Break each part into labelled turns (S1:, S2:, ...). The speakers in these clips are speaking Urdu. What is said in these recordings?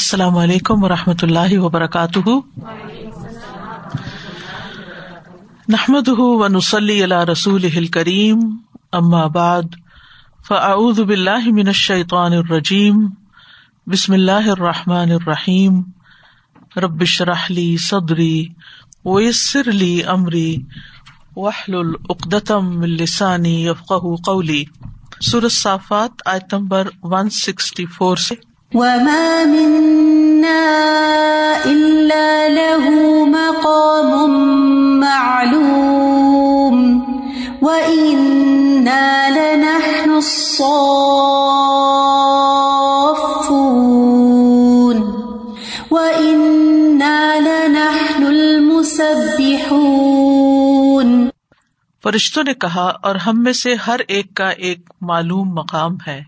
S1: السلام علیکم و رحمۃ اللہ وبرکاتہ۔ نحمد و نسلی اللہ رسول کریم ام آباد فعد بلّہ من الشيطان الرجیم، بسم اللہ الرحمٰن الرحیم۔ ربش رحلی صدری، ویسر علی عمری وحل العقدم السانی یفق قولی۔ سورت صافات، آیت نمبر ون سکسٹی فور سے
S2: وما منا إلا له مقام معلوم وإنا لنحن الصافون وإنا لنحن المسبحون
S1: فرشتوں نے کہا، اور ہم میں سے ہر ایک کا ایک معلوم مقام ہے۔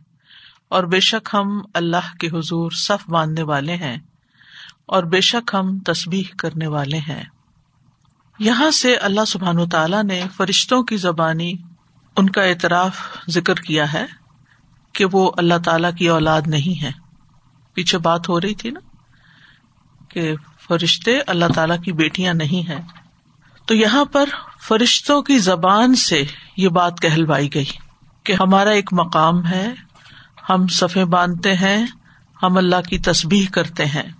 S1: اور بے شک ہم اللہ کے حضور صف باندھنے والے ہیں اور بے شک ہم تصبیح کرنے والے ہیں۔ یہاں سے اللہ سبحان و تعالیٰ نے فرشتوں کی زبانی ان کا اعتراف ذکر کیا ہے کہ وہ اللہ تعالی کی اولاد نہیں ہے پیچھے بات ہو رہی تھی نا کہ فرشتے اللہ تعالی کی بیٹیاں نہیں ہیں۔ تو یہاں پر فرشتوں کی زبان سے یہ بات کہلوائی گئی کہ ہمارا ایک مقام ہے ہم صفے باندھتے ہیں، ہم اللہ کی تصبیح کرتے ہیں۔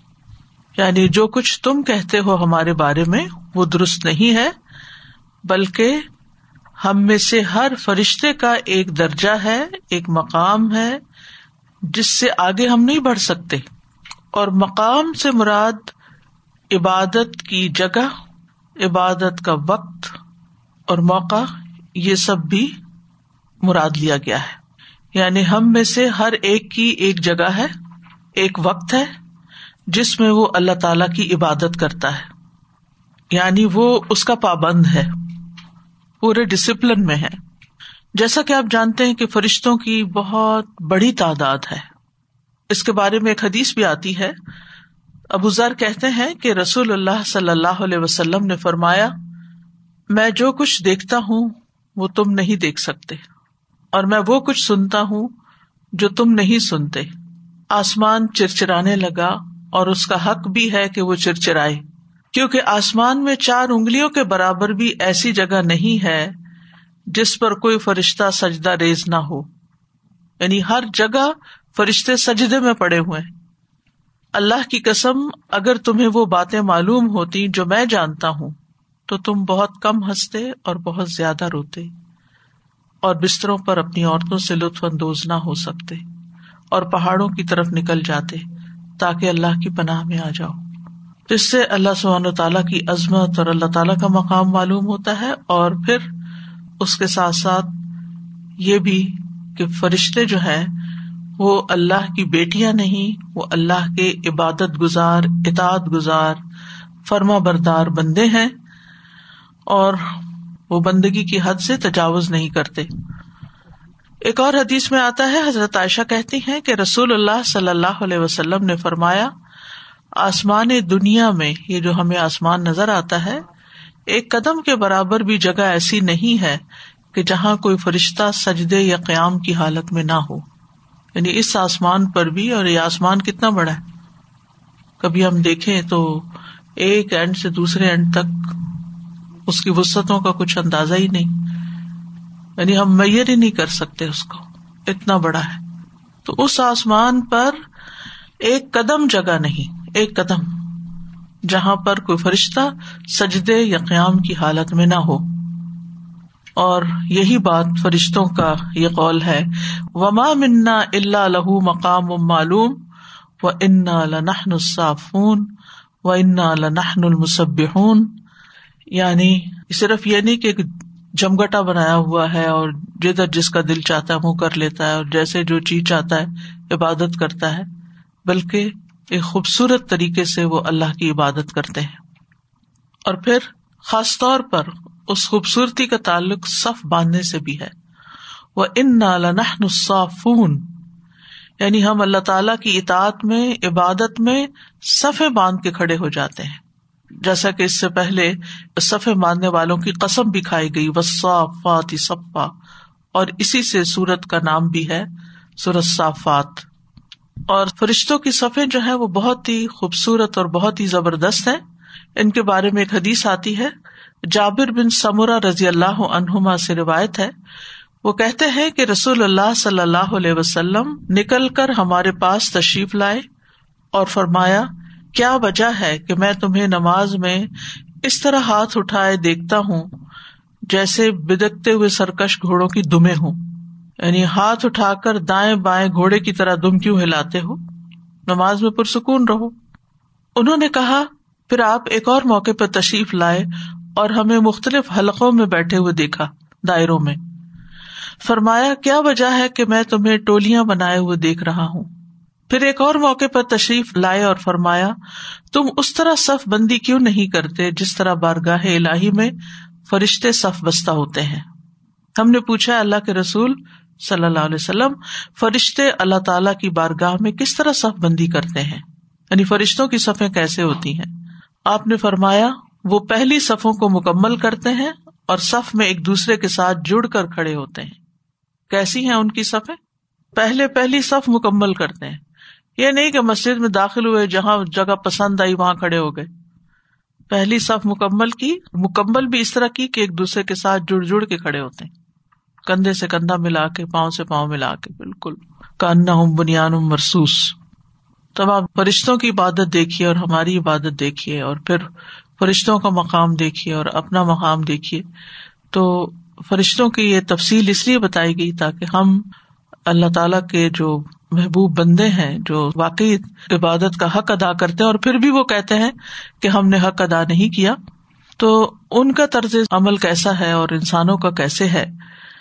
S1: یعنی جو کچھ تم کہتے ہو ہمارے بارے میں، وہ درست نہیں ہے، بلکہ ہم میں سے ہر فرشتے کا ایک درجہ ہے، ایک مقام ہے، جس سے آگے ہم نہیں بڑھ سکتے۔ اور مقام سے مراد عبادت کی جگہ، عبادت کا وقت اور موقع، یہ سب بھی مراد لیا گیا ہے۔ یعنی ہم میں سے ہر ایک کی ایک جگہ ہے، ایک وقت ہے، جس میں وہ اللہ تعالی کی عبادت کرتا ہے۔ یعنی وہ اس کا پابند ہے، پورے ڈسپلن میں ہے۔ جیسا کہ آپ جانتے ہیں کہ فرشتوں کی بہت بڑی تعداد ہے۔ اس کے بارے میں ایک حدیث بھی آتی ہے۔ ابو ذر کہتے ہیں کہ رسول اللہ صلی اللہ علیہ وسلم نے فرمایا، میں جو کچھ دیکھتا ہوں، وہ تم نہیں دیکھ سکتے۔ اور میں وہ کچھ سنتا ہوں جو تم نہیں سنتے۔ آسمان چرچرانے لگا اور اس کا حق بھی ہے کہ وہ چرچرائے۔ کیونکہ آسمان میں چار انگلیوں کے برابر بھی ایسی جگہ نہیں ہے جس پر کوئی فرشتہ سجدہ ریز نہ ہو۔ یعنی ہر جگہ فرشتے سجدے میں پڑے ہوئے۔ اللہ کی قسم، اگر تمہیں وہ باتیں معلوم ہوتی جو میں جانتا ہوں، تو تم بہت کم ہنستے اور بہت زیادہ روتے۔ اور بستروں پر اپنی عورتوں سے لطف اندوز نہ ہو سکتے اور پہاڑوں کی طرف نکل جاتے تاکہ اللہ کی پناہ میں آ جاؤ۔ جس سے اللہ سبحانہ تعالیٰ کی عظمت اور اللہ تعالیٰ کا مقام معلوم ہوتا ہے اور پھر اس کے ساتھ ساتھ یہ بھی کہ فرشتے جو ہے وہ اللہ کی بیٹیاں نہیں، وہ اللہ کے عبادت گزار، اطاعت گزار، فرما بردار بندے ہیں اور وہ بندگی کی حد سے تجاوز نہیں کرتے۔ ایک اور حدیث میں آتا ہے، حضرت عائشہ کہتی ہیں کہ رسول اللہ صلی اللہ علیہ وسلم نے فرمایا، آسمان دنیا میں یہ جو ہمیں آسمان نظر آتا ہے، ایک قدم کے برابر بھی جگہ ایسی نہیں ہے کہ جہاں کوئی فرشتہ سجدے یا قیام کی حالت میں نہ ہو۔ یعنی اس آسمان پر بھی اور یہ آسمان کتنا بڑا ہے۔ کبھی ہم دیکھیں تو ایک اینڈ سے دوسرے اینڈ تک اس کی وسطوں کا کچھ اندازہ ہی نہیں۔ یعنی ہم میئر ہی نہیں کر سکتے اس کو۔ اتنا بڑا ہے۔ تو اس آسمان پر ایک قدم جگہ نہیں، ایک قدم۔ جہاں پر کوئی فرشتہ سجدے یا قیام کی حالت میں نہ ہو۔ اور یہی بات فرشتوں کا یہ قول ہے۔ وما منا اللہ لہو مقام و معلوم۔ و انا لنحن الصافون و انا لنحن المسبحون۔ یعنی صرف یہ نہیں کہ ایک جمگٹا بنایا ہوا ہے اور جدھر جس کا دل چاہتا ہے وہ کر لیتا ہے اور جیسے جو چیز چاہتا ہے عبادت کرتا ہے، بلکہ ایک خوبصورت طریقے سے وہ اللہ کی عبادت کرتے ہیں۔ اور پھر خاص طور پر اس خوبصورتی کا تعلق صف باندھنے سے بھی ہے۔ وہ ان نالفون یعنی ہم اللہ تعالی کی اطاعت میں، عبادت میں صفے باندھ کے کھڑے ہو جاتے ہیں۔ جیسا کہ اس سے پہلے صفے ماننے والوں کی قسم بھی کھائی گئی وصافات صفا۔ اور اسی سے سورت کا نام بھی ہے، سورت صافات۔ اور فرشتوں کی صفیں جو ہے وہ بہت ہی خوبصورت اور بہت ہی زبردست ہیں۔ ان کے بارے میں ایک حدیث آتی ہے، جابر بن سمورا رضی اللہ عنہما سے روایت ہے۔ وہ کہتے ہیں کہ رسول اللہ صلی اللہ علیہ وسلم نکل کر ہمارے پاس تشریف لائے اور فرمایا کیا وجہ ہے کہ میں تمہیں نماز میں اس طرح ہاتھ اٹھائے دیکھتا ہوں جیسے بدکتے ہوئے سرکش گھوڑوں کی دمے ہوں؟ یعنی ہاتھ اٹھا کر دائیں بائیں گھوڑے کی طرح دم کیوں ہلاتے ہو؟ نماز میں پرسکون رہو۔ انہوں نے کہا، پھر آپ ایک اور موقع پر تشریف لائے اور ہمیں مختلف حلقوں میں بیٹھے ہوئے دیکھا، دائروں میں۔ فرمایا، کیا وجہ ہے کہ میں تمہیں ٹولیاں بنائے ہوئے دیکھ رہا ہوں؟ پھر ایک اور موقع پر تشریف لائے اور فرمایا، تم اس طرح صف بندی کیوں نہیں کرتے جس طرح بارگاہ الہی میں فرشتے صف بستہ ہوتے ہیں؟ ہم نے پوچھا، اللہ کے رسول صلی اللہ علیہ وسلم فرشتے اللہ تعالی کی بارگاہ میں کس طرح صف بندی کرتے ہیں؟ یعنی فرشتوں کی صفیں کیسے ہوتی ہیں؟ آپ نے فرمایا، وہ پہلی صفوں کو مکمل کرتے ہیں اور صف میں ایک دوسرے کے ساتھ جڑ کر کھڑے ہوتے ہیں۔ کیسی ہیں ان کی صفیں؟ پہلے پہلی صف مکمل کرتے ہیں۔ یہ نہیں کہ مسجد میں داخل ہوئے، جہاں جگہ پسند آئی، وہاں کھڑے ہو گئے۔ پہلی صف مکمل کی، مکمل بھی اس طرح کی کہ ایک دوسرے کے ساتھ جڑ جڑ کے کھڑے ہوتے ہیں۔ کندھے سے کندھا ملا کے، پاؤں سے پاؤں ملا کے۔ بالکل۔ کانا ہوں بنیاد مرسوس۔ تب آپ فرشتوں کی عبادت دیکھیے اور ہماری عبادت دیکھیے اور پھر فرشتوں کا مقام دیکھیے اور اپنا مقام دیکھیے۔ تو فرشتوں کی یہ تفصیل اس لیے بتائی گئی تاکہ ہم اللہ تعالی کے جو محبوب بندے ہیں جو واقعی عبادت کا حق ادا کرتے ہیں اور پھر بھی وہ کہتے ہیں کہ ہم نے حق ادا نہیں کیا۔ تو ان کا طرز عمل کیسا ہے اور انسانوں کا کیسے ہے؟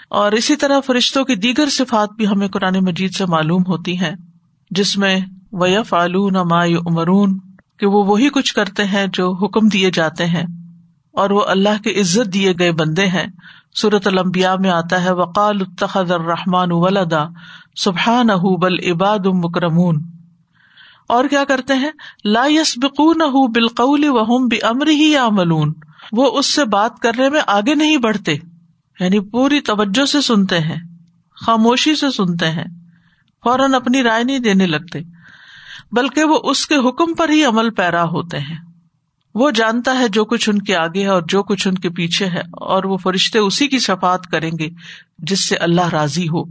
S1: اور اسی طرح فرشتوں کی دیگر صفات بھی ہمیں قرآن مجید سے معلوم ہوتی ہیں، جس میں ویف فالون ما عمرون کہ وہ وہی کچھ کرتے ہیں جو حکم دیے جاتے ہیں۔ اور وہ اللہ کے عزت دیے گئے بندے ہیں۔ صورت المبیا میں آتا ہے وقال التخذ الرحمان ولدا۔ سبحان بل عباد مکرمون اور کیا کرتے ہیں؟ لا یس بکون بالقول وہم بمر ہی یا ملون وہ اس سے بات کرنے میں آگے نہیں بڑھتے یعنی پوری توجہ سے سنتے ہیں، خاموشی سے سنتے ہیں، فوراً اپنی رائے نہیں دینے لگتے، بلکہ وہ اس کے حکم پر ہی عمل پیرا ہوتے ہیں۔ وہ جانتا ہے جو کچھ ان کے آگے ہے اور جو کچھ ان کے پیچھے ہے، اور وہ فرشتے اسی کی شفات کریں گے جس سے اللہ راضی ہو۔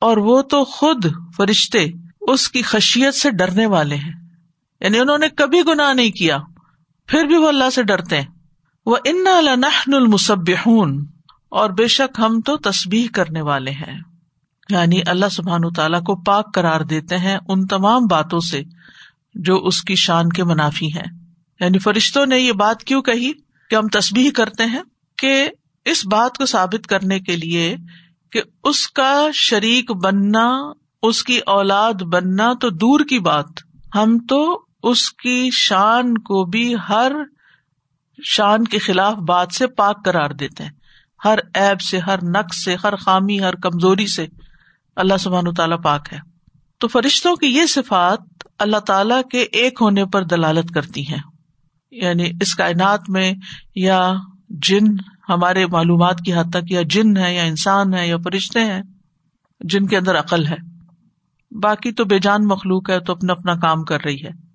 S1: اور وہ تو خود فرشتے اس کی خشیت سے ڈرنے والے ہیں۔ یعنی انہوں نے کبھی گناہ نہیں کیا، پھر بھی وہ اللہ سے ڈرتے ہیں۔ وہ ان المسب اور بے شک ہم تو تصبیح کرنے والے ہیں۔ یعنی اللہ سبحان تعالیٰ کو پاک کرار دیتے ہیں ان تمام باتوں سے جو اس کی شان کے منافی ہیں۔ یعنی فرشتوں نے یہ بات کیوں کہی کہ ہم تصبیح کرتے ہیں کہ اس بات کو ثابت کرنے کے لیے کہ اس کا شریک بننا، اس کی اولاد بننا تو دور کی بات۔ ہم تو اس کی شان کو بھی ہر شان کے خلاف بات سے پاک کرار دیتے ہیں۔ ہر ایب سے، ہر نقص سے، ہر خامی، ہر کمزوری سے اللہ سبحان تعالیٰ پاک ہے۔ تو فرشتوں کی یہ صفات اللہ تعالی کے ایک ہونے پر دلالت کرتی ہیں۔ یعنی اس کائنات میں یا جن ہمارے معلومات کی حد تک یا جن ہے یا انسان ہے یا فرشتے ہیں، جن کے اندر عقل ہے۔ باقی تو بے جان مخلوق ہے، تو اپنا اپنا کام کر رہی ہے۔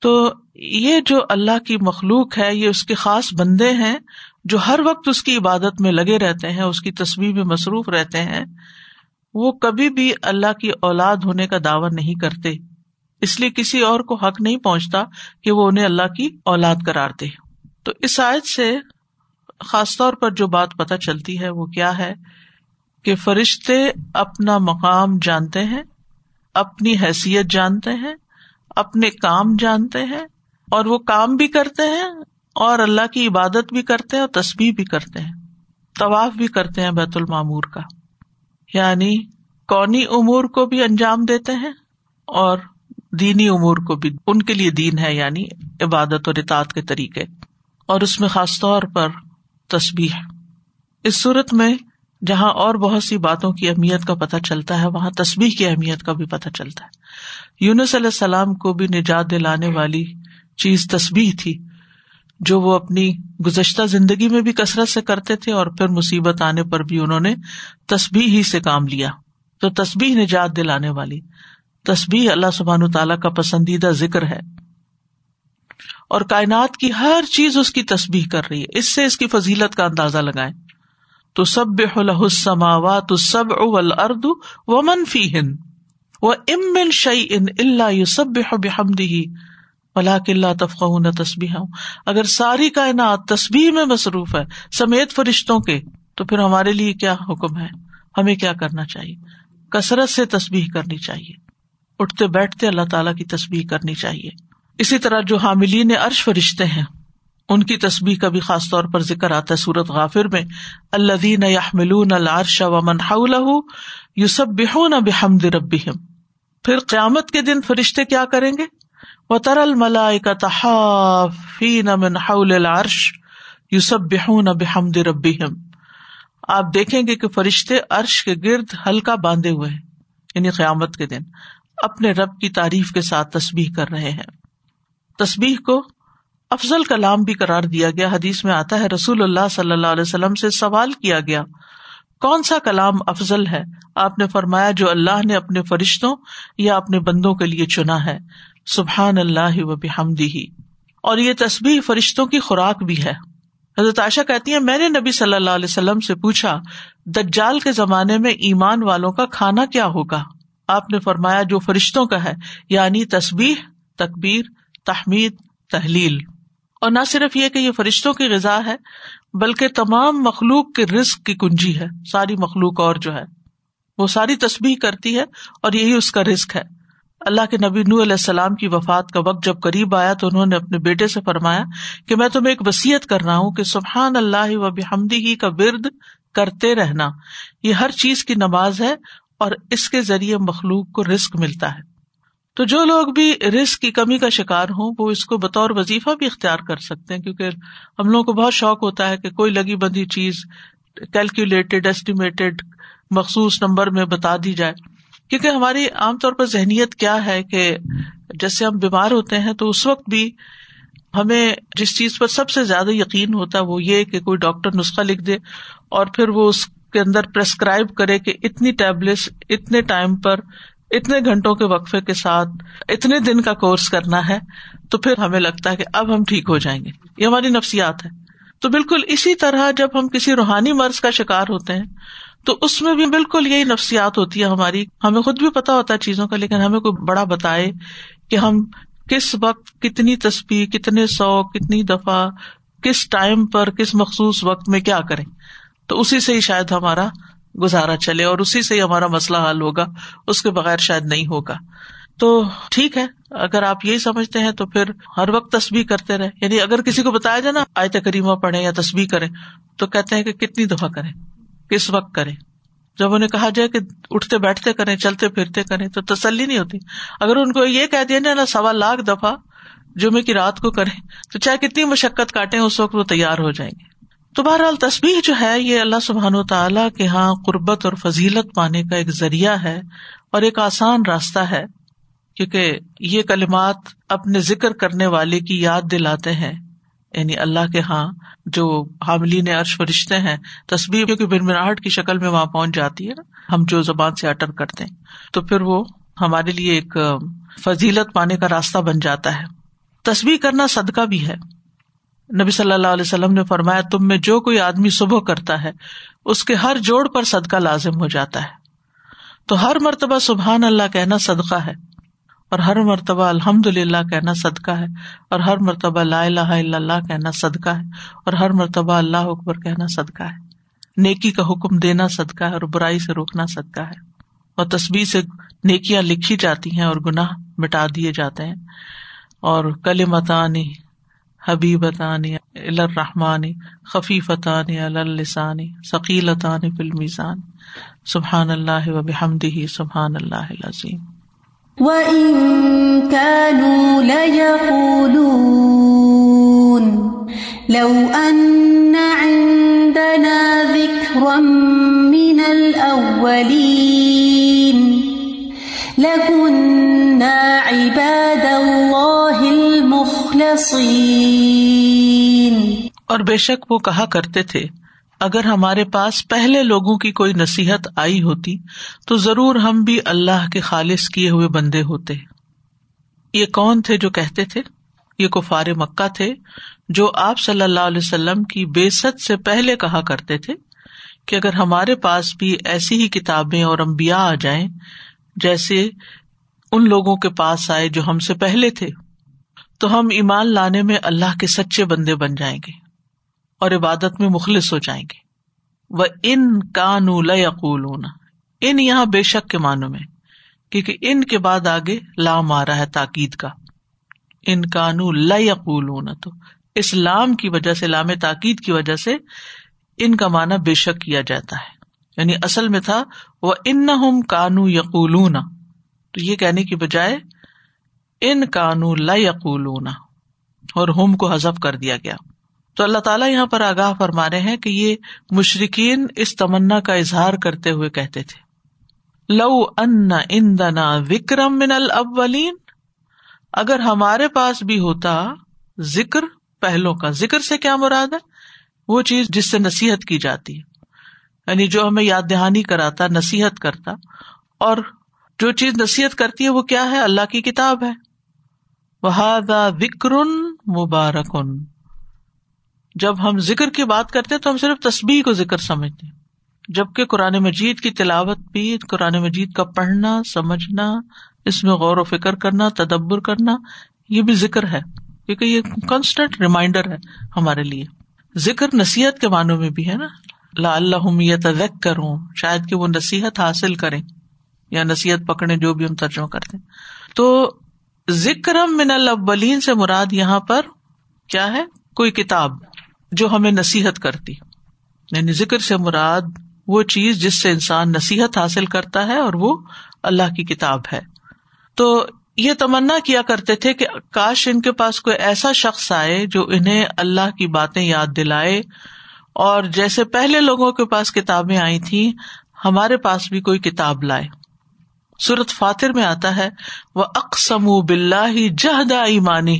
S1: تو یہ جو اللہ کی مخلوق ہے، یہ اس کے خاص بندے ہیں جو ہر وقت اس کی عبادت میں لگے رہتے ہیں، اس کی تصویر میں مصروف رہتے ہیں، وہ کبھی بھی اللہ کی اولاد ہونے کا دعوی نہیں کرتے۔ اس لیے کسی اور کو حق نہیں پہنچتا کہ وہ انہیں اللہ کی اولاد کرار دے۔ تو اس آیت سے خاص طور پر جو بات پتہ چلتی ہے وہ کیا ہے کہ فرشتے اپنا مقام جانتے ہیں، اپنی حیثیت جانتے ہیں، اپنے کام جانتے ہیں، اور وہ کام بھی کرتے ہیں اور اللہ کی عبادت بھی کرتے ہیں اور تصبیح بھی کرتے ہیں، طواف بھی کرتے ہیں بیت المامور کا۔ یعنی کونی امور کو بھی انجام دیتے ہیں اور دینی امور کو بھی ان کے لیے دین ہے یعنی عبادت اور اطاعت کے طریقے، اور اس میں خاص طور پر تصبیح اس صورت میں جہاں اور بہت سی باتوں کی اہمیت کا پتہ چلتا ہے، وہاں تصبیح کی اہمیت کا بھی پتہ چلتا ہے۔ یونس علیہ السلام کو بھی نجات دلانے والی چیز تصبیح تھی، جو وہ اپنی گزشتہ زندگی میں بھی کثرت سے کرتے تھے، اور پھر مصیبت آنے پر بھی انہوں نے تصبیح ہی سے کام لیا۔ تو تصبیح نجات دلانے والی۔ تسبیح اللہ سبحان تعالیٰ کا پسندیدہ ذکر ہے۔ اور کائنات کی ہر چیز اس کی تسبیح کر رہی ہے۔ اس سے اس کی فضیلت کا اندازہ لگائیں۔ تو سب السماوات سب اول اردو و منفی ہند وہ امن شعی ان اللہ یو سب بحمدی تفقہ تسبیح اگر ساری کائنات تسبیح میں مصروف ہے سمیت فرشتوں کے، تو پھر ہمارے لیے کیا حکم ہے؟ ہمیں کیا کرنا چاہیے؟ کثرت سے تسبیح کرنی چاہیے۔ اٹھتے بیٹھتے اللہ تعالیٰ کی تسبیح کرنی چاہیے۔ اسی طرح جو حاملین عرش فرشتے ہیں، ان کی تسبیح کا بھی خاص طور پر ذکر آتا ہے سورت غافر میں۔ اللہ دین یحملون العرش و من حوله یسبحون بحمد ربهم پھر قیامت کے دن فرشتے کیا کریں گے؟ وہ ترل ملائے کا تحافین من حول العرش یسبحون بحمد ربهم آپ دیکھیں گے کہ فرشتے عرش کے گرد ہلکا باندھے ہوئے ہیں یعنی قیامت کے دن۔ اپنے رب کی تعریف کے ساتھ تسبیح کر رہے ہیں۔ تصبیح کو افضل کلام بھی قرار دیا گیا۔ حدیث میں آتا ہے، رسول اللہ صلی اللہ علیہ وسلم سے سوال کیا گیا، کون سا کلام افضل ہے؟ آپ نے فرمایا، جو اللہ نے اپنے فرشتوں یا اپنے بندوں کے لیے چنا ہے۔ سبحان اللہ و بحمدی اور یہ تصبیح فرشتوں کی خوراک بھی ہے۔ حضرت عائشہ کہتی ہیں، میں نے نبی صلی اللہ علیہ وسلم سے پوچھا، دجال کے زمانے میں ایمان والوں کا کھانا کیا ہوگا؟ آپ نے فرمایا جو فرشتوں کا ہے یعنی تصبیح تکبیر، تحمید، تحلیل۔ اور نہ صرف یہ کہ یہ فرشتوں کی غذا ہے، بلکہ تمام مخلوق کے رزق کی کنجی ہے۔ ساری مخلوق اور جو ہے، وہ ساری تصبیح کرتی ہے اور یہی اس کا رزق ہے۔ اللہ کے نبی نو علیہ السلام کی وفات کا وقت جب قریب آیا تو انہوں نے اپنے بیٹے سے فرمایا کہ میں تمہیں ایک وسیعت کر رہا ہوں کہ سبحان اللہ و بحمدی ہی کا ورد کرتے رہنا۔ یہ ہر چیز کی نماز ہے اور اس کے ذریعے مخلوق کو رسک ملتا ہے۔ تو جو لوگ بھی رسک کی کمی کا شکار ہوں، وہ اس کو بطور وظیفہ بھی اختیار کر سکتے ہیں، کیونکہ ہم لوگوں کو بہت شوق ہوتا ہے کہ کوئی لگی بندی چیز کیلکولیٹڈ ایسٹیمیٹڈ مخصوص نمبر میں بتا دی جائے۔ کیونکہ ہماری عام طور پر ذہنیت کیا ہے کہ جیسے ہم بیمار ہوتے ہیں تو اس وقت بھی ہمیں جس چیز پر سب سے زیادہ یقین ہوتا ہے وہ یہ کہ کوئی ڈاکٹر نسخہ لکھ دے اور پھر وہ اس کے اندر پرسکرائب کرے کہ اتنی ٹیبلٹس اتنے ٹائم پر، اتنے گھنٹوں کے وقفے کے ساتھ اتنے دن کا کورس کرنا ہے، تو پھر ہمیں لگتا ہے کہ اب ہم ٹھیک ہو جائیں گے۔ یہ ہماری نفسیات ہے۔ تو بالکل اسی طرح جب ہم کسی روحانی مرض کا شکار ہوتے ہیں، تو اس میں بھی بالکل یہی نفسیات ہوتی ہے ہماری۔ ہمیں خود بھی پتا ہوتا ہے چیزوں کا، لیکن ہمیں کوئی بڑا بتائے کہ ہم کس وقت کتنی تصویر کتنے سو کتنی دفعہ، کس ٹائم پر، کس مخصوص وقت میں کیا کریں۔ تو اسی سے ہی شاید ہمارا گزارا چلے اور اسی سے ہی ہمارا مسئلہ حل ہوگا، اس کے بغیر شاید نہیں ہوگا۔ تو ٹھیک ہے، اگر آپ یہی سمجھتے ہیں تو پھر ہر وقت تصویر کرتے رہے یعنی اگر کسی کو بتایا جائے نا آئے کریمہ پڑھے یا تصویر کریں، تو کہتے ہیں کہ کتنی دفعہ کریں، کس وقت کریں۔ جب انہیں کہا جائے کہ اٹھتے بیٹھتے کریں، چلتے پھرتے کریں، تو تسلی نہیں ہوتی۔ اگر ان کو یہ کہہ دیا نا، سوا لاکھ دفعہ جمعے کی رات کو کریں، تو چاہے کتنی مشقت کاٹے اس وقت وہ تیار ہو جائیں گے۔ تو بہرحال تصویر جو ہے یہ اللہ سبحان و تعالیٰ کے یہاں قربت اور فضیلت پانے کا ایک ذریعہ ہے اور ایک آسان راستہ ہے، کیونکہ یہ کلمات اپنے ذکر کرنے والے کی یاد دلاتے ہیں۔ یعنی اللہ کے یہاں جو حاملین عرش فرشتے ہیں تصویر کیونکہ برمراہٹ کی شکل میں وہاں پہنچ جاتی ہے نا، ہم جو زبان سے اٹر کرتے ہیں۔ تو پھر وہ ہمارے لیے ایک فضیلت پانے کا راستہ بن جاتا ہے۔ تصویر کرنا صدقہ بھی ہے۔ نبی صلی اللہ علیہ وسلم نے فرمایا، تم میں جو کوئی آدمی صبح کرتا ہے، اس کے ہر جوڑ پر صدقہ لازم ہو جاتا ہے۔ تو ہر مرتبہ سبحان اللہ کہنا صدقہ ہے، اور ہر مرتبہ الحمد للہ کہنا صدقہ ہے، اور ہر مرتبہ لا الہ الا اللہ کہنا صدقہ ہے، اور ہر مرتبہ اللہ اکبر کہنا صدقہ ہے۔ نیکی کا حکم دینا صدقہ ہے، اور برائی سے روکنا صدقہ ہے۔ اور تصویر سے نیکیاں لکھی جاتی ہیں اور گناہ مٹا دیے جاتے ہیں۔ اور کل متانی حبیبتانی الرحمانی، خفیفتانی السانی ثقیلتانی فلمیزان سبحان اللہ و بحمدہ، سبحان اللہ العظیم۔
S2: وَإِن كَانُوا لَيَقُولُونَ لَوْ أَنَّ عِندَنَا ذِكْرًا مِّنَ الْأَوَّلِينَ لَكُنَّا عِبَادَ اللَّهِ الْمُخْلَصِينَ
S1: اور بے شک وہ کہا کرتے تھے، اگر ہمارے پاس پہلے لوگوں کی کوئی نصیحت آئی ہوتی، تو ضرور ہم بھی اللہ کے خالص کیے ہوئے بندے ہوتے۔ یہ کون تھے جو کہتے تھے؟ یہ کفار مکہ تھے، جو آپ صلی اللہ علیہ وسلم کی بے ست سے پہلے کہا کرتے تھے کہ اگر ہمارے پاس بھی ایسی ہی کتابیں اور امبیا آ جائیں، جیسے ان لوگوں کے پاس آئے جو ہم سے پہلے تھے۔ تو ہم ایمان لانے میں اللہ کے سچے بندے بن جائیں گے اور عبادت میں مخلص ہو جائیں گے۔ وہ ان کانو لقول ان یہاں بے شک کے معنوں میں، کیونکہ ان کے بعد آگے لام آ رہا ہے تاکید کا۔ ان کانو لقول تو اسلام کی وجہ سے، لام تاکید کی وجہ سے ان کا معنی بے شک کیا جاتا ہے۔ یعنی اصل میں تھا وہ ان کانو یقول تو یہ کہنے کی بجائے ان کانو لقول اور ہوم کو حذف کر دیا گیا۔ تو اللہ تعالیٰ یہاں پر آگاہ فرما رہے ہیں کہ یہ مشرقین اس تمنا کا اظہار کرتے ہوئے کہتے تھے۔ لو ان اندنا وکرم من الاولین، اگر ہمارے پاس بھی ہوتا ذکر پہلو کا۔ ذکر سے کیا مراد ہے؟ وہ چیز جس سے نصیحت کی جاتی ہے۔ یعنی جو ہمیں یاد دہانی کراتا، نصیحت کرتا، اور جو چیز نصیحت کرتی ہے، وہ کیا ہے؟ اللہ کی کتاب ہے۔ وہ وکر مبارکن جب ہم ذکر کی بات کرتے تو ہم صرف تصبیح کو ذکر سمجھتے جبکہ قرآن مجید کی تلاوت بھی قرآن مجید کا پڑھنا، سمجھنا، اس میں غور و فکر کرنا، تدبر کرنا، یہ بھی ذکر ہے۔ کیونکہ یہ کانسٹنٹ ریمائنڈر ہے ہمارے لیے۔ ذکر نصیحت کے معنوں میں بھی ہے نا۔ لا اللہ تک کروں شاید کہ وہ نصیحت حاصل کریں یا نصیحت پکڑے جو بھی ہم ترجمہ کرتے تو ذکر من الاولین سے مراد یہاں پر کیا ہے؟ کوئی کتاب جو ہمیں نصیحت کرتی۔ یعنی ذکر سے مراد وہ چیز جس سے انسان نصیحت حاصل کرتا ہے اور وہ اللہ کی کتاب ہے۔ تو یہ تمنا کیا کرتے تھے کہ کاش ان کے پاس کوئی ایسا شخص آئے جو انہیں اللہ کی باتیں یاد دلائے۔ اور جیسے پہلے لوگوں کے پاس کتابیں آئی تھی ہمارے پاس بھی کوئی کتاب لائے۔ سورت فاتر میں آتا ہے وہ اقسم بلّہ جہدا ایمانی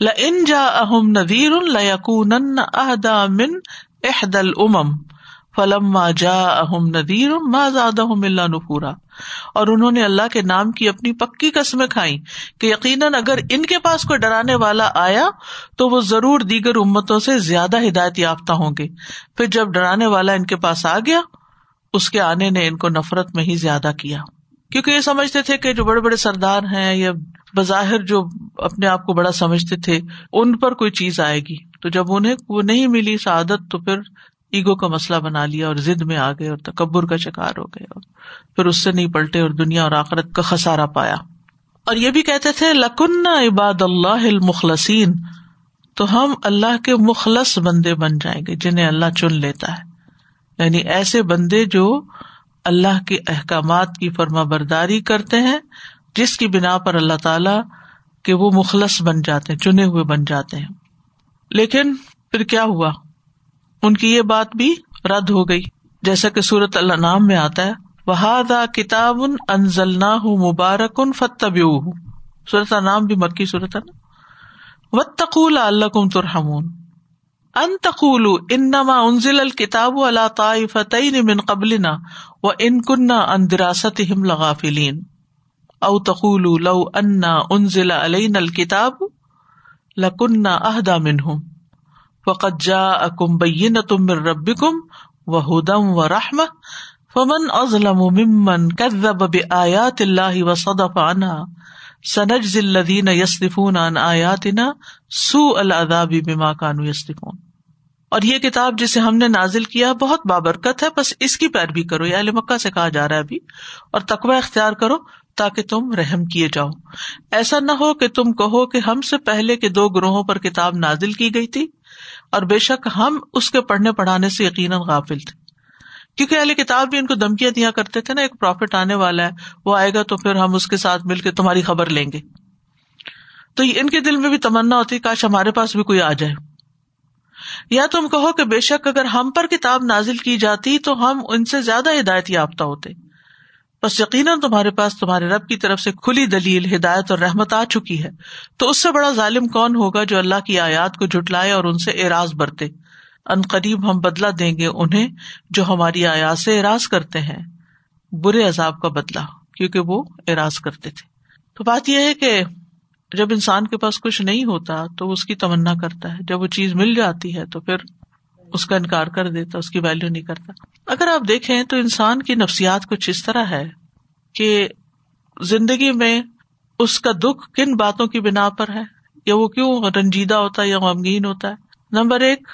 S1: ل جا اہم ندیر لکون اہدا من احد العم فلم جا اہم ندیر ما زاد اللہ نفورا۔ اور انہوں نے اللہ کے نام کی اپنی پکی قسمیں کھائی کہ یقیناً اگر ان کے پاس کوئی ڈرانے والا آیا تو وہ ضرور دیگر امتوں سے زیادہ ہدایت یافتہ ہوں گے۔ پھر جب ڈرانے والا ان کے پاس آ گیا، اس کے آنے نے ان کو نفرت میں ہی زیادہ کیا۔ کیونکہ یہ سمجھتے تھے کہ جو بڑے بڑے سردار ہیں یا بظاہر جو اپنے آپ کو بڑا سمجھتے تھے، ان پر کوئی چیز آئے گی۔ تو جب انہیں وہ نہیں ملی سعادت، تو پھر ایگو کا مسئلہ بنا لیا اور زد میں آ گئے اور تکبر کا شکار ہو گئے اور پھر اس سے نہیں پلٹے اور دنیا اور آخرت کا خسارا پایا۔ اور یہ بھی کہتے تھے لکن عباد اللہ المخلصین، تو ہم اللہ کے مخلص بندے بن جائیں گے جنہیں اللہ چن لیتا ہے۔ یعنی ایسے بندے جو اللہ کے احکامات کی فرما برداری کرتے ہیں، جس کی بنا پر اللہ تعالی کے وہ مخلص بن جاتے ہیں، چنے ہوئے بن جاتے ہیں۔ لیکن پھر کیا ہوا؟ ان کی یہ بات بھی رد ہو گئی۔ جیسا کہ سورت اللہ نام میں آتا ہے وہ کتاب ان انزل نہ مبارک ان فتب سورت نام بھی مکی صورت و تقول اللہ کم ترحمون۔ ان تقول انما انزل الکتاب اللہ طائفتین من قبلنا۔ و ان کنہ ان دراست ہم لغافلین او تقول لو انا انزل علین الکتاب لکنا اہدا منہم وقد جاءکم بینۃ من ربکم وہدم ورحمہ فمن اظلم ممن كذب بآیات اللہ وصدف عنها سنجزی الذین یصدفون عن آیاتنا سوء العذاب بما كانوا یصدفون اور یہ کتاب جسے ہم نے نازل کیا بہت بابرکت ہے، بس اس کی پیروی کرو۔ یا مکہ سے کہا جا رہا ہے ابھی۔ اور تقوی اختیار کرو تاکہ تم رحم کیے جاؤ۔ ایسا نہ ہو کہ تم کہو کہ ہم سے پہلے کے دو گروہوں پر کتاب نازل کی گئی تھی اور بے شک ہم اس کے پڑھنے پڑھانے سے یقیناً غافل تھے۔ کیونکہ اہل کتاب بھی ان کو دھمکیاں دیا کرتے تھے نا، ایک پروفٹ آنے والا ہے، وہ آئے گا تو پھر ہم اس کے ساتھ مل کے تمہاری خبر لیں گے۔ تو ان کے دل میں بھی تمنا ہوتی، کاش ہمارے پاس بھی کوئی آ جائے۔ یا تم کہو کہ بے شک اگر ہم پر کتاب نازل کی جاتی تو ہم ان سے زیادہ ہدایت یافتہ ہوتے۔ بس یقیناً تمہارے پاس تمہارے رب کی طرف سے کھلی دلیل، ہدایت اور رحمت آ چکی ہے۔ تو اس سے بڑا ظالم کون ہوگا جو اللہ کی آیات کو جٹلائے اور ان سے اعراض برتے؟ ان قریب ہم بدلا دیں گے انہیں جو ہماری آیات سے اراض کرتے ہیں۔ برے عذاب کا بدلا کیونکہ وہ اراض کرتے تھے۔ تو بات یہ ہے کہ جب انسان کے پاس کچھ نہیں ہوتا تو اس کی تمنا کرتا ہے۔ جب وہ چیز مل جاتی ہے تو پھر اس کا انکار کر دیتا، اس کی ویلو نہیں کرتا۔ اگر آپ دیکھیں تو انسان کی نفسیات کچھ اس طرح ہے کہ زندگی میں اس کا دکھ کن باتوں کی بنا پر ہے؟ یا وہ کیوں رنجیدہ ہوتا ہے یا غمگین ہوتا ہے؟ نمبر ایک،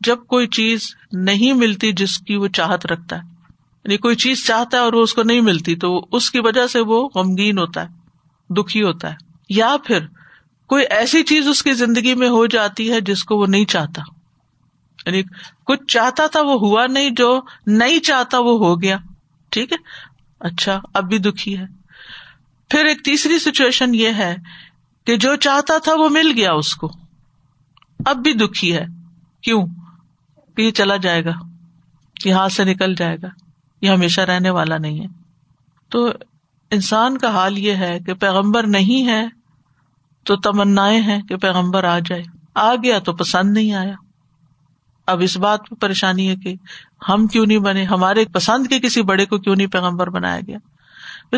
S1: جب کوئی چیز نہیں ملتی جس کی وہ چاہت رکھتا ہے یعنی کوئی چیز چاہتا ہے اور وہ اس کو نہیں ملتی تو اس کی وجہ سے وہ غمگین ہوتا ہے، دکھی ہوتا ہے۔ یا پھر کوئی ایسی چیز اس کی زندگی میں ہو جاتی ہے جس کو وہ نہیں چاہتا۔ یعنی کچھ چاہتا تھا وہ ہوا نہیں، جو نہیں چاہتا وہ ہو گیا۔ ٹھیک ہے؟ اچھا اب بھی دکھی ہے۔ پھر ایک تیسری سچویشن یہ ہے کہ جو چاہتا تھا وہ مل گیا اس کو۔ اب بھی دکھی ہے۔ کیوں؟ کہ یہ چلا جائے گا۔ یہ ہاتھ سے نکل جائے گا۔ یہ ہمیشہ رہنے والا نہیں ہے۔ تو انسان کا حال یہ ہے کہ پیغمبر نہیں ہے۔ تو تمنا ہے کہ پیغمبر آ جائے۔ آ گیا تو پسند نہیں آیا۔ اب اس بات پہ پریشانی ہے کہ ہم کیوں نہیں بنے؟ ہمارے پسند کے کسی بڑے کو کیوں نہیں پیغمبر بنایا گیا؟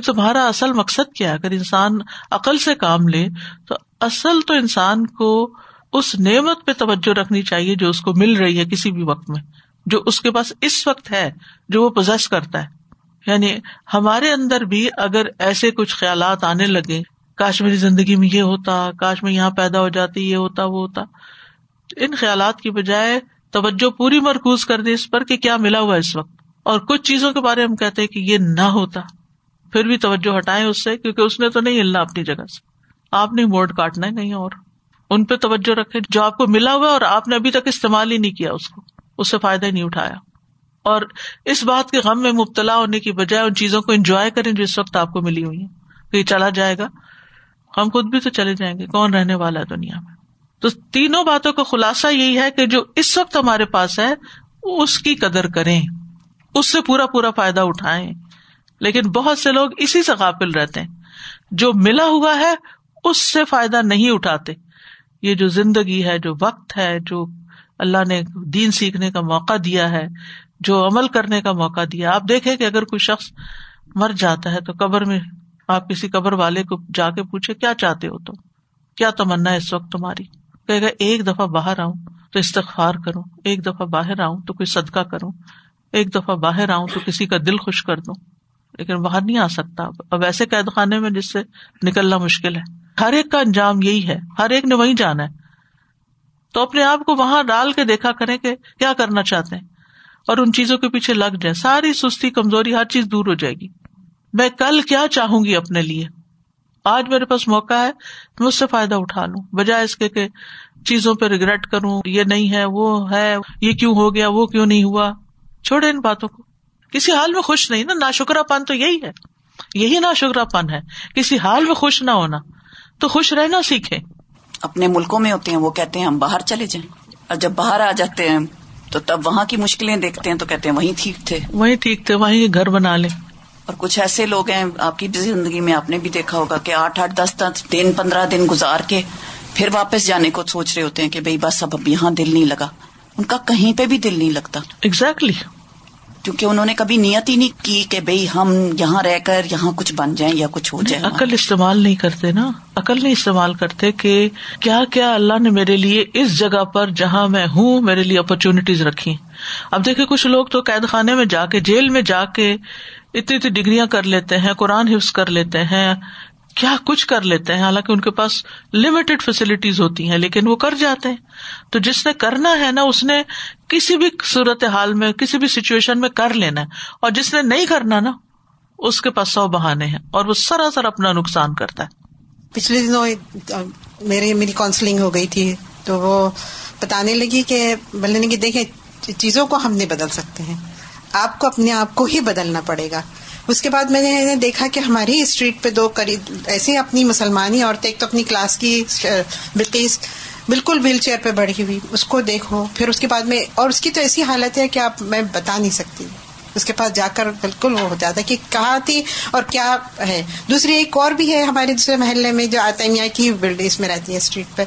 S1: تمہارا اصل مقصد کیا ہے؟ اگر انسان عقل سے کام لے، تو اصل تو انسان کو اس نعمت پہ توجہ رکھنی چاہیے جو اس کو مل رہی ہے کسی بھی وقت میں، جو اس کے پاس اس وقت ہے جو وہ پوزیس کرتا ہے۔ یعنی ہمارے اندر بھی اگر ایسے کچھ خیالات آنے لگے کاش میری زندگی میں یہ ہوتا کاش میں یہاں پیدا ہو جاتی، یہ ہوتا، وہ ہوتا۔ ان خیالات کی بجائے توجہ پوری مرکوز کر دے اس پر کہ کیا ملا ہوا اس وقت۔ اور کچھ چیزوں کے بارے میں ہم کہتے کہ یہ نہ ہوتا۔ پھر بھی توجہ ہٹائیں اس سے، کیونکہ اس نے تو نہیں ہلنا اپنی جگہ سے۔ آپ نے موڈ کاٹنا ہے کہیں اور۔ ان پہ توجہ رکھے جو آپ کو ملا ہوا اور آپ نے ابھی تک استعمال ہی نہیں کیا اس کو، اس سے فائدہ ہی نہیں اٹھایا۔ اور اس بات کے غم میں مبتلا ہونے کی بجائے ان چیزوں کو انجوائے کریں جو اس وقت آپ کو ملی ہوئی ہے یہ چلا جائے گا۔ ہم خود بھی تو چلے جائیں گے، کون رہنے والا ہے دنیا میں؟ تو تینوں باتوں کا خلاصہ یہی ہے کہ جو اس وقت ہمارے پاس ہے، اس کی قدر کریں، اس سے پورا پورا فائدہ اٹھائیں۔ لیکن بہت سے لوگ اسی سے قابل رہتے ہیں۔ جو ملا ہوا ہے، اس سے فائدہ نہیں اٹھاتے۔ یہ جو زندگی ہے، جو وقت ہے، جو اللہ نے دین سیکھنے کا موقع دیا ہے، جو عمل کرنے کا موقع دیا۔ آپ دیکھیں کہ اگر کوئی شخص مر جاتا ہے تو قبر میں آپ کسی قبر والے کو جا کے پوچھے، کیا چاہتے ہو تم؟ کیا تمنا ہے اس وقت تمہاری؟ کہ اگر ایک دفعہ باہر آؤں تو استغفار کروں، ایک دفعہ باہر آؤں تو کوئی صدقہ کروں، ایک دفعہ باہر آؤں تو کسی کا دل خوش کر دوں۔ لیکن باہر نہیں آ سکتا۔ اب ایسے قید خانے میں جس سے نکلنا مشکل ہے۔ ہر ایک کا انجام یہی ہے۔ ہر ایک نے وہیں جانا ہے۔ تو اپنے آپ کو وہاں ڈال کے دیکھا کریں کہ کیا کرنا چاہتے ہیں۔ اور ان چیزوں کے پیچھے لگ جائیں۔ ساری سستی، کمزوری ہر چیز دور ہو جائے گی۔ میں کل کیا چاہوں گی اپنے لیے؟ آج میرے پاس موقع ہے میں اس سے فائدہ اٹھا لوں بجائے اس کے کہ چیزوں پہ ریگریٹ کروں یہ نہیں ہے وہ ہے یہ کیوں ہو گیا وہ کیوں نہیں ہوا؟ چھوڑے ان باتوں کو۔ کسی حال میں خوش نہیں نا نا شکرا پن تو یہی ہے۔ یہی نا شکرا پن ہے۔ کسی حال میں خوش نہ ہونا تو خوش رہنا سیکھے
S3: اپنے ملکوں میں ہوتے ہیں وہ کہتے ہیں ہم باہر چلے جائیں۔ اور جب باہر آ جاتے ہیں تو تب وہاں کی مشکلیں دیکھتے ہیں تو کہتے ہیں وہیں ٹھیک تھے۔
S1: وہیں ٹھیک تھے وہیں گھر بنا لے
S3: اور کچھ ایسے لوگ ہیں آپ کی زندگی میں آپ نے بھی دیکھا ہوگا کہ آٹھ آٹھ دس دس دن پندرہ دن گزار کے پھر واپس جانے کو سوچ رہے ہوتے ہیں کہ بھائی بس اب اب یہاں دل نہیں لگا۔ ان کا کہیں پہ بھی دل نہیں لگتا۔
S1: ایگزیکٹلی
S3: کیونکہ انہوں نے کبھی نیت ہی نہیں کی کہ بھائی ہم یہاں رہ کر یہاں کچھ بن جائیں یا کچھ ہو جائے۔
S1: عقل استعمال نہیں کرتے نا۔ عقل نہیں استعمال کرتے کہ کیا کیا اللہ نے میرے لیے اس جگہ پر جہاں میں ہوں میرے لیے اپرچونیٹیز رکھی اب دیکھے کچھ لوگ تو قید خانے میں جا کے جیل میں جا کے اتنی اتنی ڈگریاں کر لیتے ہیں، قرآن حفظ کر لیتے ہیں، کیا کچھ کر لیتے ہیں، حالانکہ ان کے پاس لمیٹڈ فیسلٹیز ہوتی ہیں، لیکن وہ کر جاتے ہیں۔ تو جس نے کرنا ہے نا، اس نے کسی بھی صورت حال میں، کسی بھی سچویشن میں کر لینا ہے۔ اور جس نے نہیں کرنا نا، اس کے پاس سو بہانے ہیں اور وہ سراسر اپنا نقصان کرتا ہے۔
S4: پچھلے دنوں میری میری کاؤنسلنگ ہو گئی تھی، تو وہ بتانے لگی کہ، بولنے کی دیکھیں، چیزوں کو ہم نہیں بدل سکتے ہیں۔ آپ کو اپنے آپ کو ہی بدلنا پڑے گا۔ اس کے بعد میں نے دیکھا کہ ہماری اسٹریٹ پہ دو قریب، ایسے اپنی مسلمانی عورتیں، ایک تو اپنی کلاس کی بلکیز بالکل ویل چیئر پہ بڑھی ہوئی، اس کو دیکھو۔ پھر اس کے بعد میں، اور اس کی تو ایسی حالت ہے کہ آپ، میں بتا نہیں سکتی۔ اس کے پاس جا کر بالکل وہ ہو جاتا کہ کہاں تھی اور کیا ہے۔ دوسری ایک اور بھی ہے ہمارے دوسرے محلے میں جو آتمیہ کی بلڈنگ میں رہتی ہے اسٹریٹ پہ۔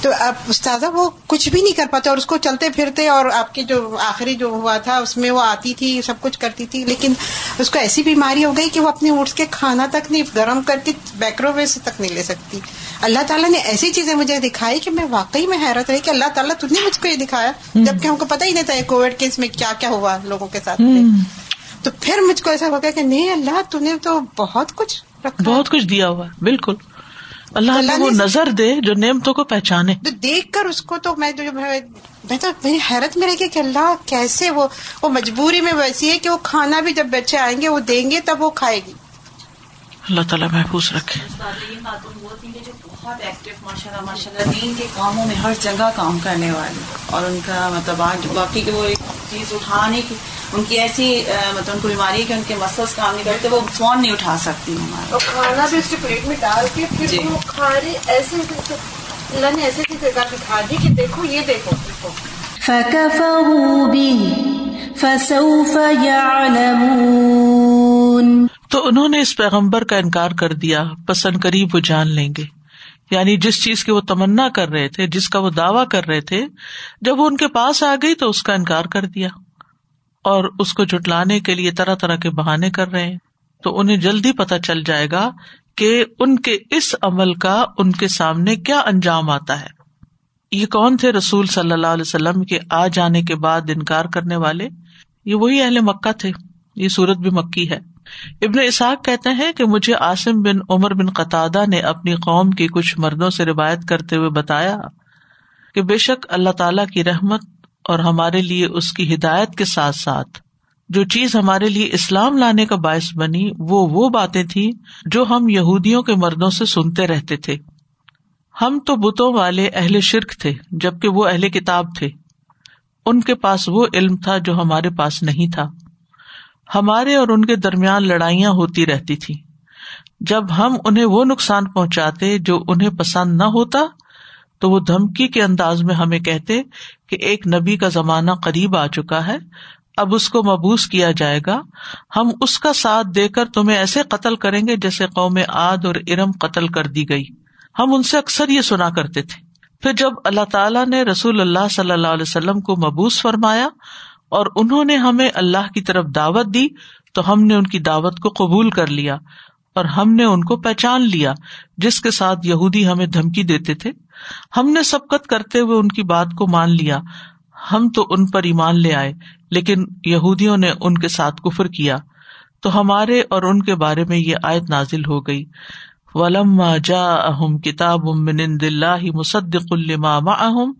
S4: تو اب استاذہ وہ کچھ بھی نہیں کر پاتے اور اس کو چلتے پھرتے اور آپ کے جو آخری جو ہوا تھا اس میں وہ آتی تھی سب کچھ کرتی تھی لیکن اس کو ایسی بیماری ہو گئی کہ وہ اپنے اٹھ کے کھانا تک نہیں گرم کر کے بیکرو وے سے تک نہیں لے سکتی۔ اللہ تعالیٰ نے ایسی چیزیں مجھے دکھائی کہ میں واقعی میں حیرت رہی کہ اللہ تعالیٰ تم نے مجھ کو یہ دکھایا۔ جبکہ ہم کو پتہ ہی نہیں تھا کووڈ کے اس میں کیا کیا ہوا لوگوں کے ساتھ تو پھر مجھ کو ایسا ہو گیا کہ نہیں اللہ تو نے تو بہت کچھ رکھا۔
S1: بہت کچھ دیا ہوا بالکل۔ اللہ
S4: اللہ
S1: وہ نظر دے جو نعمتوں کو پہچانے۔
S4: تو دیکھ کر اس کو تو میں جو میں میں تو میری حیرت میں رہ گئی کہ اللہ کیسے وہ وہ مجبوری میں ویسی ہے کہ وہ کھانا بھی جب بچے آئیں گے وہ دیں گے تب وہ کھائے گی۔
S1: اللہ تعالیٰ محفوظ رکھے۔
S3: جو بہت ایکٹیو ماشاء اللہ ماشاء اللہ دین کے کاموں میں ہر جگہ کام کرنے والی۔ اور ان کا مطلب آج باقی کہ وہ ایک چیز اٹھانے کی ان کی ایسی مطلب ان کو بیماری ہے کہ ان کے مسلس کام نہیں کرتے وہ فون نہیں اٹھا سکتی ہمارا
S4: کھانا بھی اس کے پلیٹ میں ڈال کے پھر
S3: جی۔
S4: وہ کھا رہے ایسے اللہ نے ایسے چیز دکھا دی کہ دیکھو یہ دیکھو دیکھو۔
S2: فكفروا به فسوف يعلمون۔
S1: تو انہوں نے اس پیغمبر کا انکار کر دیا، پسند قریب وہ جان لیں گے۔ یعنی جس چیز کی وہ تمنا کر رہے تھے، جس کا وہ دعوی کر رہے تھے، جب وہ ان کے پاس آ گئی تو اس کا انکار کر دیا۔ اور اس کو جٹلانے کے لیے طرح طرح کے بہانے کر رہے ہیں۔ تو انہیں جلدی پتہ چل جائے گا کہ ان کے اس عمل کا ان کے سامنے کیا انجام آتا ہے۔ یہ کون تھے رسول صلی اللہ علیہ وسلم کے آ جانے کے بعد انکار کرنے والے؟ یہ وہی اہل مکہ تھے۔ یہ سورت بھی مکی ہے۔ ابن اسحاق کہتے ہیں کہ مجھے عاصم بن عمر بن قطع نے اپنی قوم کے کچھ مردوں سے روایت کرتے ہوئے بتایا کہ بے شک اللہ تعالی کی رحمت اور ہمارے لیے اس کی ہدایت کے ساتھ ساتھ جو چیز ہمارے لیے اسلام لانے کا باعث بنی، وہ وہ باتیں تھی جو ہم یہودیوں کے مردوں سے سنتے رہتے تھے۔ ہم تو بتوں والے اہل شرک تھے، جبکہ وہ اہل کتاب تھے۔ ان کے پاس وہ علم تھا جو ہمارے پاس نہیں تھا۔ ہمارے اور ان کے درمیان لڑائیاں ہوتی رہتی تھی جب ہم انہیں وہ نقصان پہنچاتے جو انہیں پسند نہ ہوتا، تو وہ دھمکی کے انداز میں ہمیں کہتے کہ ایک نبی کا زمانہ قریب آ چکا ہے، اب اس کو مبوس کیا جائے گا۔ ہم اس کا ساتھ دے کر تمہیں ایسے قتل کریں گے جیسے قوم عاد اور ارم قتل کر دی گئی۔ ہم ان سے اکثر یہ سنا کرتے تھے۔ پھر جب اللہ تعالیٰ نے رسول اللہ صلی اللہ علیہ وسلم کو مبوس فرمایا اور انہوں نے ہمیں اللہ کی طرف دعوت دی تو ہم نے ان کی دعوت کو قبول کر لیا اور ہم نے ان کو پہچان لیا جس کے ساتھ یہودی ہمیں دھمکی دیتے تھے۔ ہم نے سبقت کرتے ہوئے ان کی بات کو مان لیا۔ ہم تو ان پر ایمان لے آئے، لیکن یہودیوں نے ان کے ساتھ کفر کیا۔ تو ہمارے اور ان کے بارے میں یہ آیت نازل ہو گئی۔ ولما جا اہم کتاب من عند اللہ مصدق لما معهم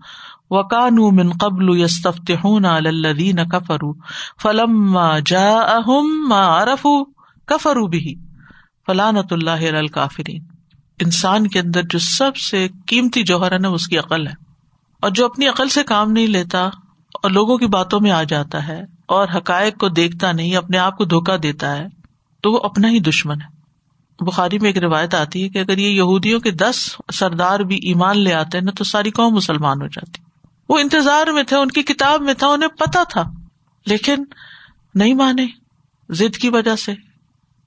S1: وكانوا من قبل يستفتحون على الذين كفروا فلما جاءهم ما عرفوا كفروا به اللہ علی الکافرین انسان کے اندر جو سب سے قیمتی جوہر ہے نا اس کی عقل ہے۔ اور جو اپنی عقل سے کام نہیں لیتا اور لوگوں کی باتوں میں آ جاتا ہے اور حقائق کو دیکھتا نہیں، اپنے آپ کو دھوکا دیتا ہے، تو وہ اپنا ہی دشمن ہے۔ بخاری میں ایک روایت آتی ہے کہ اگر یہ یہودیوں کے دس سردار بھی ایمان لے آتے ہیں نا، تو ساری قوم مسلمان ہو جاتی۔ وہ انتظار میں تھے، ان کی کتاب میں تھا، انہیں پتا تھا، لیکن نہیں مانے، ضد کی وجہ سے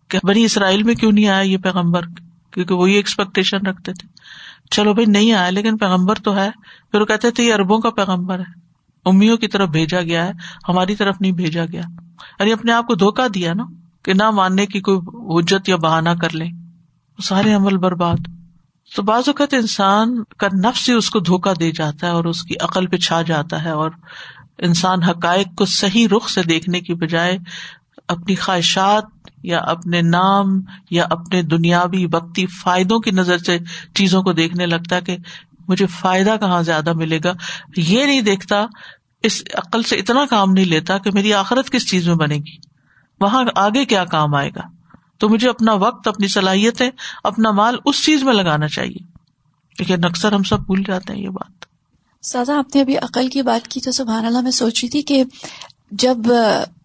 S1: کہ بنی اسرائیل میں کیوں نہیں آیا یہ پیغمبر؟ کیونکہ وہی ایکسپیکٹیشن رکھتے تھے۔ چلو بھائی، نہیں آیا، لیکن پیغمبر تو ہے۔ پھر وہ کہتے تھے، یہ اربوں کا پیغمبر ہے۔ امیوں کی طرف بھیجا گیا ہے، ہماری طرف نہیں بھیجا گیا۔ یعنی اپنے آپ کو دھوکا دیا نا، کہ نہ ماننے کی کوئی حجت یا بہانا کر لیں۔ سارے عمل برباد۔ تو بعض اوقات انسان کا نفس ہی اس کو دھوکا دے جاتا ہے اور اس کی عقل پہ چھا جاتا ہے اور انسان حقائق کو صحیح رخ سے دیکھنے کی بجائے اپنی خواہشات یا اپنے نام یا اپنے دنیاوی وقتی فائدوں کی نظر سے چیزوں کو دیکھنے لگتا ہے کہ مجھے فائدہ کہاں زیادہ ملے گا۔ یہ نہیں دیکھتا، اس عقل سے اتنا کام نہیں لیتا کہ میری آخرت کس چیز میں بنے گی؟ وہاں آگے کیا کام آئے گا؟ تو مجھے اپنا وقت، اپنی صلاحیتیں، اپنا مال اس چیز میں لگانا چاہیے۔ لیکن اکثر ہم سب بھول جاتے ہیں یہ بات۔
S5: سادہ، آپ نے ابھی عقل کی بات کی تو سبحان اللہ میں سوچ رہی تھی کہ جب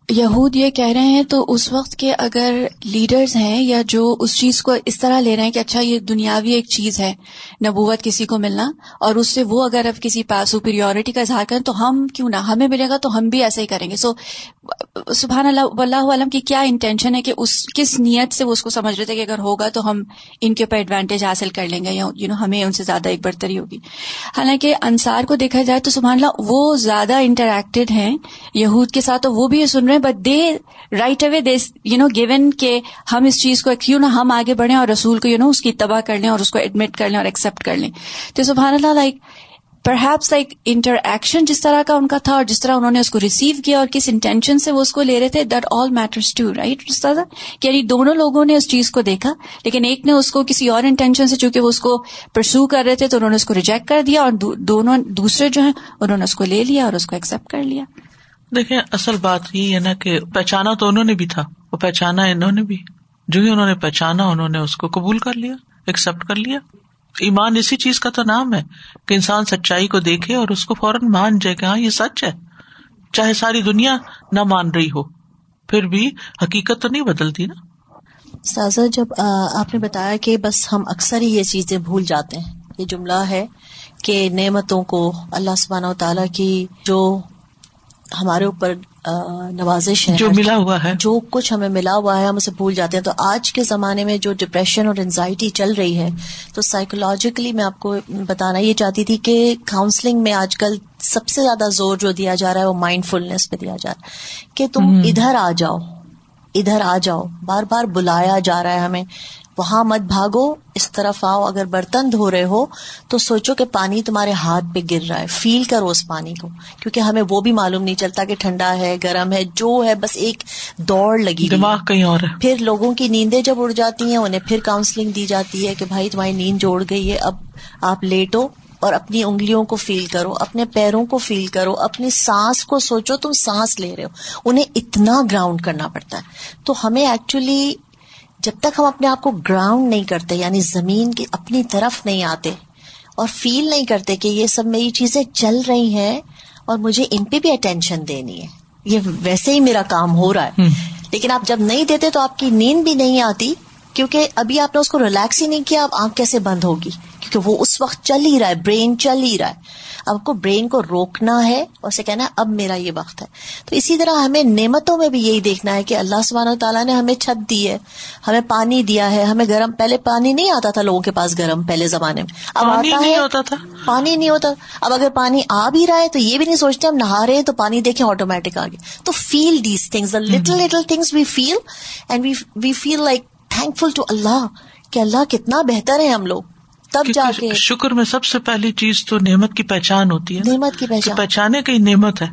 S5: یہود یہ کہہ رہے ہیں تو اس وقت کے اگر لیڈرز ہیں یا جو اس چیز کو اس طرح لے رہے ہیں کہ اچھا یہ دنیاوی ایک چیز ہے نبوت کسی کو ملنا، اور اس سے وہ اگر اب کسی پاس سپیریورٹی کا اظہار کریں تو ہم کیوں نہ، ہمیں ملے گا تو ہم بھی ایسا ہی کریں گے۔ سو سبحان اللہ اللہ عالم کی کیا انٹینشن ہے کہ اس، کس نیت سے وہ اس کو سمجھ رہے تھے کہ اگر ہوگا تو ہم ان کے اوپر ایڈوانٹیج حاصل کر لیں گے، یا یو نو ہمیں ان سے زیادہ ایک برتری ہوگی۔ حالانکہ انصار کو دیکھا جائے تو سبحان اللہ وہ زیادہ انٹریکٹڈ ہیں یہود کے ساتھ تو وہ بھی یہ سن رہے ہیں but they right away they you know given کہ ہم اس چیز کو کیوں نہ ہم آگے بڑھیں اور رسول کو یو نو اس کی تباہ کر لیں اور اس کو ایڈمٹ کر لیں اور ایکسپٹ کر لیں۔ تو سبحان اللہ like perhaps like interaction جس طرح کا ان کا تھا اور جس طرح انہوں نے اس کو ریسیو کیا اور کس انٹینشن سے وہ اس کو لے رہے تھے that all matters to right جس طرح کہ یعنی دونوں لوگوں نے اس چیز کو دیکھا، لیکن ایک نے اس کو کسی اور انٹینشن سے چونکہ وہ اس کو پرسو کر رہے تھے، تو انہوں نے اس کو ریجیکٹ کر دیا اور دونوں، دوسرے جو ہیں، انہوں نے اس کو لے لیا اور اس کو ایکسپٹ کر لیا۔
S1: دیکھیں، اصل بات یہ ہے نا کہ پہچانا تو انہوں نے بھی تھا، وہ پہچانا انہوں نے بھی۔ جو ہی انہوں نے پہچانا، انہوں نے اس کو قبول کر لیا ایکسپٹ کر لیا۔ ایمان اسی چیز کا تو نام ہے کہ انسان سچائی کو دیکھے اور اس کو فوراً مان جائے کہ ہاں یہ سچ ہے۔ چاہے ساری دنیا نہ مان رہی ہو، پھر بھی حقیقت تو نہیں بدلتی نا۔
S6: سازا، جب آپ نے بتایا کہ بس ہم اکثر ہی یہ چیزیں بھول جاتے ہیں، یہ جملہ ہے کہ نعمتوں کو اللہ سبحانہ و تعالیٰ کی جو ہمارے اوپر نوازش ہے
S1: جو ملا ہوا ہے۔
S6: جو کچھ ہمیں ملا ہوا ہے ہم اسے بھول جاتے ہیں۔ تو آج کے زمانے میں جو ڈپریشن اور انزائٹی چل رہی ہے تو سائیکولوجیکلی میں آپ کو بتانا یہ چاہتی تھی کہ کاؤنسلنگ میں آج کل سب سے زیادہ زور جو دیا جا رہا ہے وہ مائنڈ فلنس پہ دیا جا رہا ہے۔ کہ تم ادھر آ جاؤ ادھر آ جاؤ۔ بار بار بلایا جا رہا ہے ہمیں۔ وہاں مت بھاگو اس طرف آؤ اگر برتن دھو رہے ہو تو سوچو کہ پانی تمہارے ہاتھ پہ گر رہا ہے۔ فیل کرو اس پانی کو کیونکہ ہمیں وہ بھی معلوم نہیں چلتا کہ ٹھنڈا ہے گرم ہے جو ہے بس ایک دوڑ لگی
S1: دماغ کہیں اور
S6: پھر لوگوں کی نیندیں جب اڑ جاتی ہیں انہیں پھر کاؤنسلنگ دی جاتی ہے کہ بھائی تمہاری نیند جوڑ گئی ہے اب آپ لیٹو اور اپنی انگلیوں کو فیل کرو اپنے پیروں کو فیل کرو اپنی سانس کو سوچو تم سانس لے رہے ہو۔ انہیں اتنا گراؤنڈ کرنا پڑتا ہے۔ تو ہمیں ایکچولی جب تک ہم اپنے آپ کو گراؤنڈ نہیں کرتے یعنی زمین کی اپنی طرف نہیں آتے اور فیل نہیں کرتے کہ یہ سب میری چیزیں چل رہی ہیں اور مجھے ان پہ بھی اٹینشن دینی ہے۔ یہ ویسے ہی میرا کام ہو رہا ہے۔ لیکن آپ جب نہیں دیتے تو آپ کی نیند بھی نہیں آتی کیونکہ ابھی آپ نے اس کو ریلیکس ہی نہیں کیا اب آنکھ کیسے بند ہوگی؟ کیونکہ وہ اس وقت چل ہی رہا ہے برین چل ہی رہا ہے۔ اب کو برین کو روکنا ہے اور اسے کہنا ہے اب میرا یہ وقت ہے۔ تو اسی طرح ہمیں نعمتوں میں بھی یہی دیکھنا ہے کہ اللہ سبحانہ تعالیٰ نے ہمیں چھت دی ہے ہمیں پانی دیا ہے ہمیں گرم پہلے پانی نہیں آتا تھا لوگوں کے پاس گرم پہلے زمانے میں۔ اب آتا ہے
S1: ہوتا تھا۔
S6: پانی نہیں ہوتا۔ اب اگر پانی آ بھی رہا ہے تو یہ بھی نہیں سوچتے ہم نہا رہے تو پانی دیکھیں آٹومیٹک آگے۔ تو feel these things little little things we feel and we feel like thankful to Allah کہ اللہ کتنا بہتر ہے ہم لوگ۔ تب
S1: جا کے شکر میں سب سے پہلی چیز تو نعمت کی پہچان ہوتی ہے
S6: نعمت کی پہچان۔
S1: پہچانے کی نعمت ہے۔